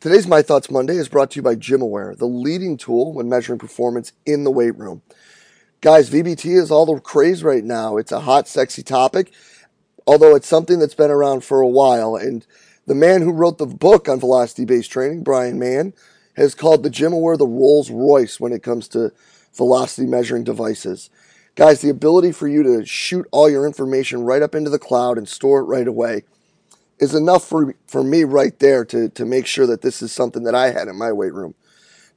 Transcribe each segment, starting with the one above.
Today's My Thoughts Monday is brought to you by GymAware, the leading tool when measuring performance in the weight room. Guys, VBT is all the craze right now. It's a hot, sexy topic, although it's something that's been around for a while. And the man who wrote the book on velocity based training, Bryan Mann, has called the GymAware the Rolls Royce when it comes to velocity measuring devices. Guys, the ability for you to shoot all your information right up into the cloud and store it right away is enough for, for me right there to, to make sure that this is something that I had in my weight room.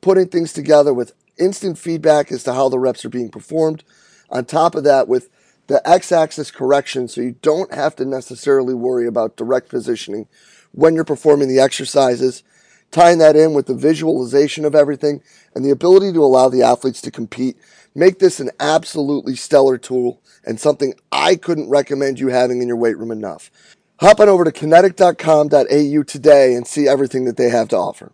Putting things together with instant feedback as to how the reps are being performed. On top of that, with the x axis correction, so you don't have to necessarily worry about direct positioning when you're performing the exercises. Tying that in with the visualization of everything and the ability to allow the athletes to compete make this an absolutely stellar tool and something I couldn't recommend you having in your weight room enough. Hop on over to kinetic.com.au today and see everything that they have to offer.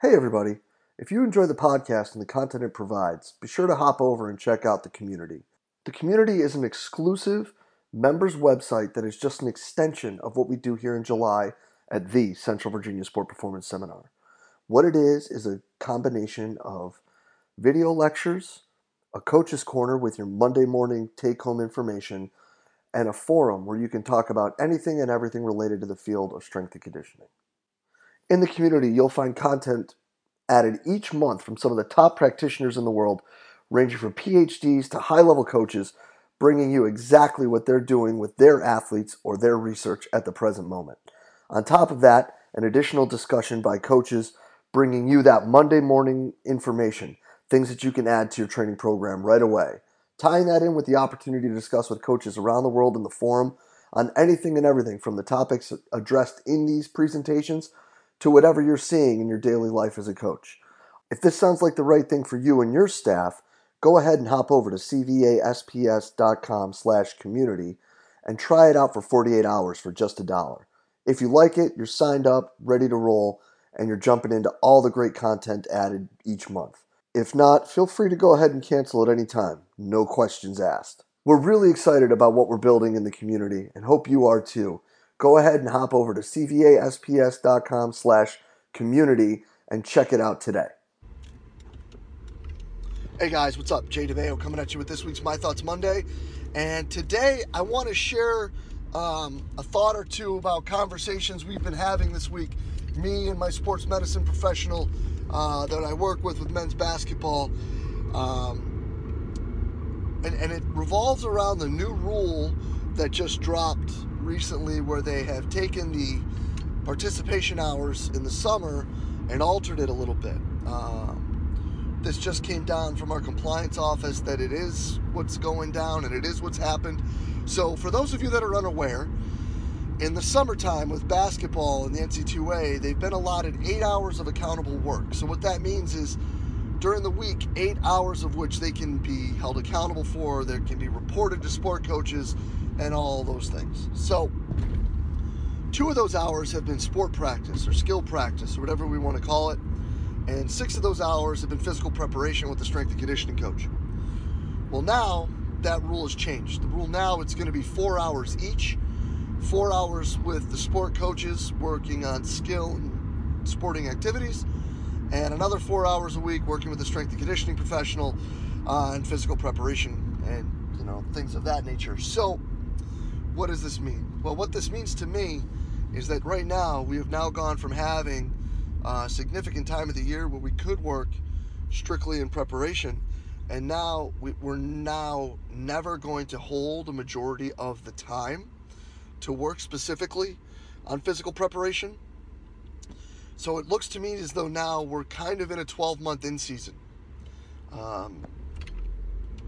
Hey, everybody. If you enjoy the podcast and the content it provides, be sure to hop over and check out the community. The community is an exclusive members website that is just an extension of what we do here in July at the Central Virginia Sport Performance Seminar. What it is is a combination of video lectures, a coach's corner with your Monday morning take home information, and a forum where you can talk about anything and everything related to the field of strength and conditioning. In the community, you'll find content added each month from some of the top practitioners in the world, ranging from PhDs to high level coaches, bringing you exactly what they're doing with their athletes or their research at the present moment. On top of that, an additional discussion by coaches bringing you that Monday morning information, things that you can add to your training program right away tying that in with the opportunity to discuss with coaches around the world in the forum on anything and everything from the topics addressed in these presentations to whatever you're seeing in your daily life as a coach. If this sounds like the right thing for you and your staff, go ahead and hop over to cvasps.com slash community and try it out for 48 hours for just a dollar. If you like it, you're signed up, ready to roll, and you're jumping into all the great content added each month. If not, feel free to go ahead and cancel at any time. No questions asked. We're really excited about what we're building in the community and hope you are too. Go ahead and hop over to cvasps.com slash community and check it out today. Hey guys, what's up? Jay DeMayo coming at you with this week's My Thoughts Monday. And today I want to share um, a thought or two about conversations we've been having this week, me and my sports medicine professional uh, that I work with with men's basketball. Um, and, and it revolves around the new rule that just dropped recently where they have taken the participation hours in the summer and altered it a little bit. Um, this just came down from our compliance office that it is what's going down and it is what's happened. So, for those of you that are unaware, in the summertime with basketball and the NC2A, they've been allotted eight hours of accountable work. So, what that means is during the week, eight hours of which they can be held accountable for, there can be reported to sport coaches, and all those things. So, two of those hours have been sport practice or skill practice or whatever we want to call it, and six of those hours have been physical preparation with the strength and conditioning coach. Well, now that rule has changed. The rule now it's going to be four hours each four hours with the sport coaches working on skill and sporting activities, and another four hours a week working with the strength and conditioning professional uh, on physical preparation and you know things of that nature. So, what does this mean? Well, what this means to me is that right now we have now gone from having a significant time of the year where we could work strictly in preparation and now we're now never going to hold a majority of the time to work specifically on physical preparation. So it looks to me as though now we're kind of in a 12 month in season. Um,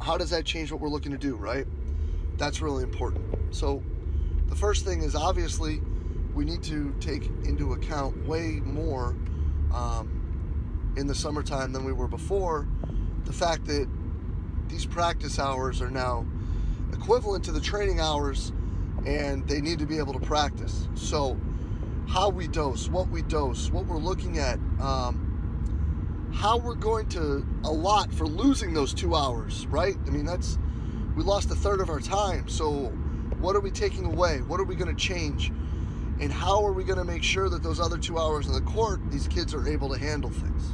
how does that change what we're looking to do, right? That's really important. So the first thing is obviously we need to take into account way more um, in the summertime than we were before the fact that these practice hours are now equivalent to the training hours and they need to be able to practice. So, how we dose, what we dose, what we're looking at, um, how we're going to allot for losing those two hours, right? I mean, that's we lost a third of our time. So, what are we taking away? What are we going to change? And how are we going to make sure that those other two hours on the court, these kids are able to handle things?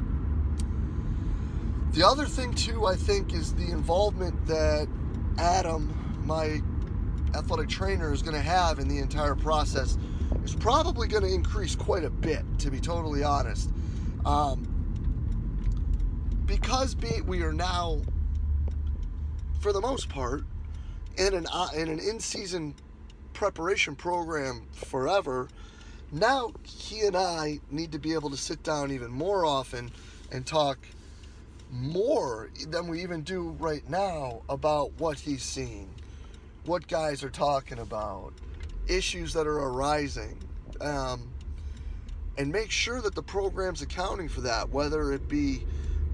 The other thing, too, I think, is the involvement that Adam, my athletic trainer, is going to have in the entire process is probably going to increase quite a bit, to be totally honest. Um, because we are now, for the most part, in an uh, in an in-season preparation program forever. Now he and I need to be able to sit down even more often and talk more than we even do right now about what he's seeing, what guys are talking about, issues that are arising, um, and make sure that the program's accounting for that, whether it be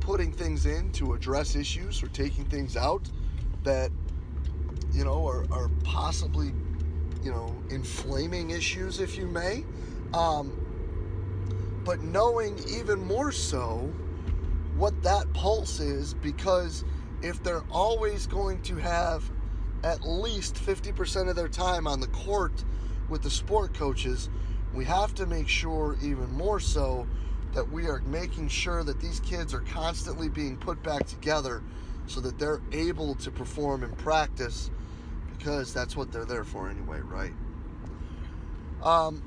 putting things in to address issues or taking things out that you know are, are possibly you know inflaming issues if you may. Um, but knowing even more so what that pulse is because if they're always going to have at least 50% of their time on the court with the sport coaches we have to make sure even more so that we are making sure that these kids are constantly being put back together so that they're able to perform in practice because that's what they're there for anyway, right? Um,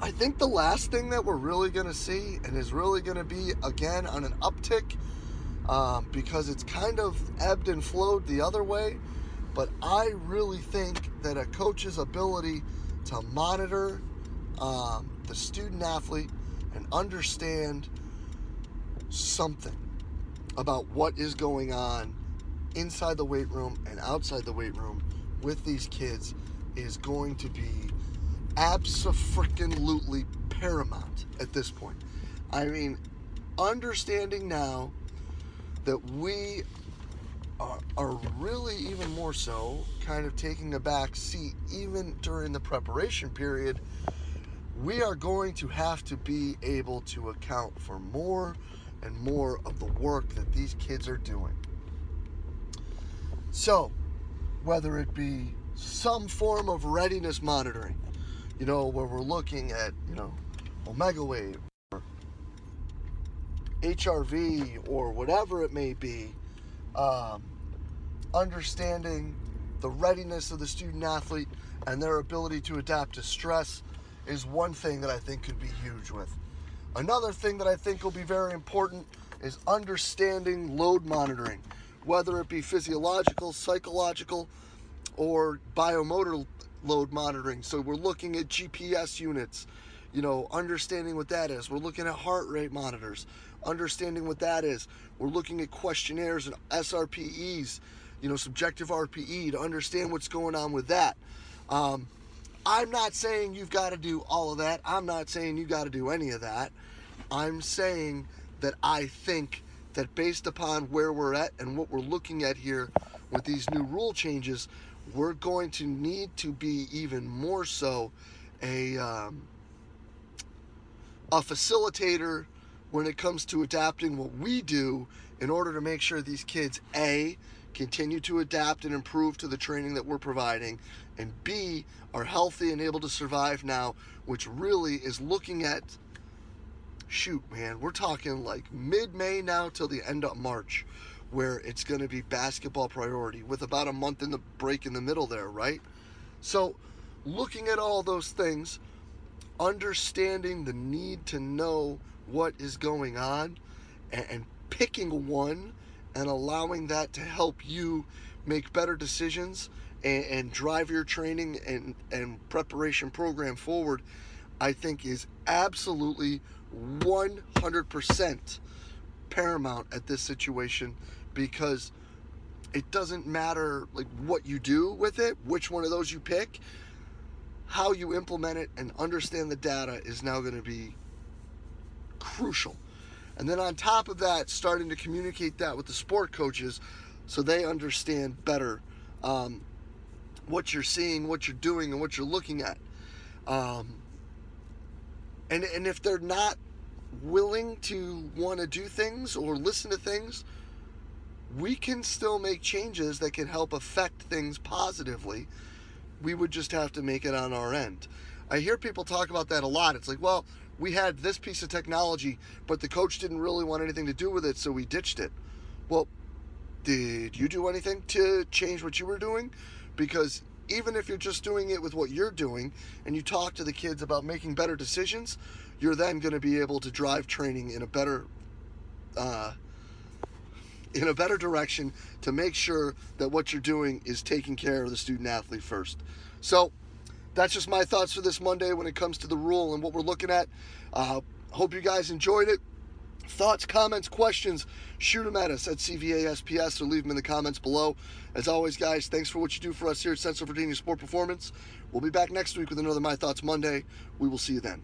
I think the last thing that we're really going to see and is really going to be again on an uptick um, because it's kind of ebbed and flowed the other way. But I really think that a coach's ability to monitor um, the student athlete and understand something about what is going on inside the weight room and outside the weight room with these kids is going to be absolutely paramount at this point. I mean, understanding now that we are, are really even more so kind of taking a back seat even during the preparation period we are going to have to be able to account for more and more of the work that these kids are doing. So, whether it be some form of readiness monitoring, you know, where we're looking at, you know, Omegawave or HRV or whatever it may be, um, understanding the readiness of the student athlete and their ability to adapt to stress is one thing that I think could be huge with. Another thing that I think will be very important is understanding load monitoring, whether it be physiological, psychological, or biomotor load monitoring. So we're looking at GPS units, you know, understanding what that is. We're looking at heart rate monitors, understanding what that is. We're looking at questionnaires and SRPEs, you know, subjective RPE to understand what's going on with that. Um, I'm not saying you've got to do all of that. I'm not saying you got to do any of that. I'm saying that I think that based upon where we're at and what we're looking at here with these new rule changes, we're going to need to be even more so a um, a facilitator when it comes to adapting what we do in order to make sure these kids a continue to adapt and improve to the training that we're providing, and B, are healthy and able to survive now, which really is looking at shoot, man, we're talking like mid May now till the end of March, where it's going to be basketball priority with about a month in the break in the middle there, right? So, looking at all those things, understanding the need to know what is going on, and, and picking one and allowing that to help you make better decisions and, and drive your training and, and preparation program forward, I think is absolutely 100% paramount at this situation because it doesn't matter like what you do with it, which one of those you pick, how you implement it and understand the data is now going to be crucial. And then on top of that, starting to communicate that with the sport coaches so they understand better um, what you're seeing, what you're doing, and what you're looking at. Um, and, and if they're not willing to want to do things or listen to things, we can still make changes that can help affect things positively. We would just have to make it on our end. I hear people talk about that a lot. It's like, well, we had this piece of technology, but the coach didn't really want anything to do with it, so we ditched it. Well, did you do anything to change what you were doing? Because even if you're just doing it with what you're doing and you talk to the kids about making better decisions, you're then going to be able to drive training in a better uh, in a better direction to make sure that what you're doing is taking care of the student athlete first. So that's just my thoughts for this Monday when it comes to the rule and what we're looking at. Uh, hope you guys enjoyed it. Thoughts, comments, questions, shoot them at us at CVASPS or leave them in the comments below. As always, guys, thanks for what you do for us here at Central Virginia Sport Performance. We'll be back next week with another My Thoughts Monday. We will see you then.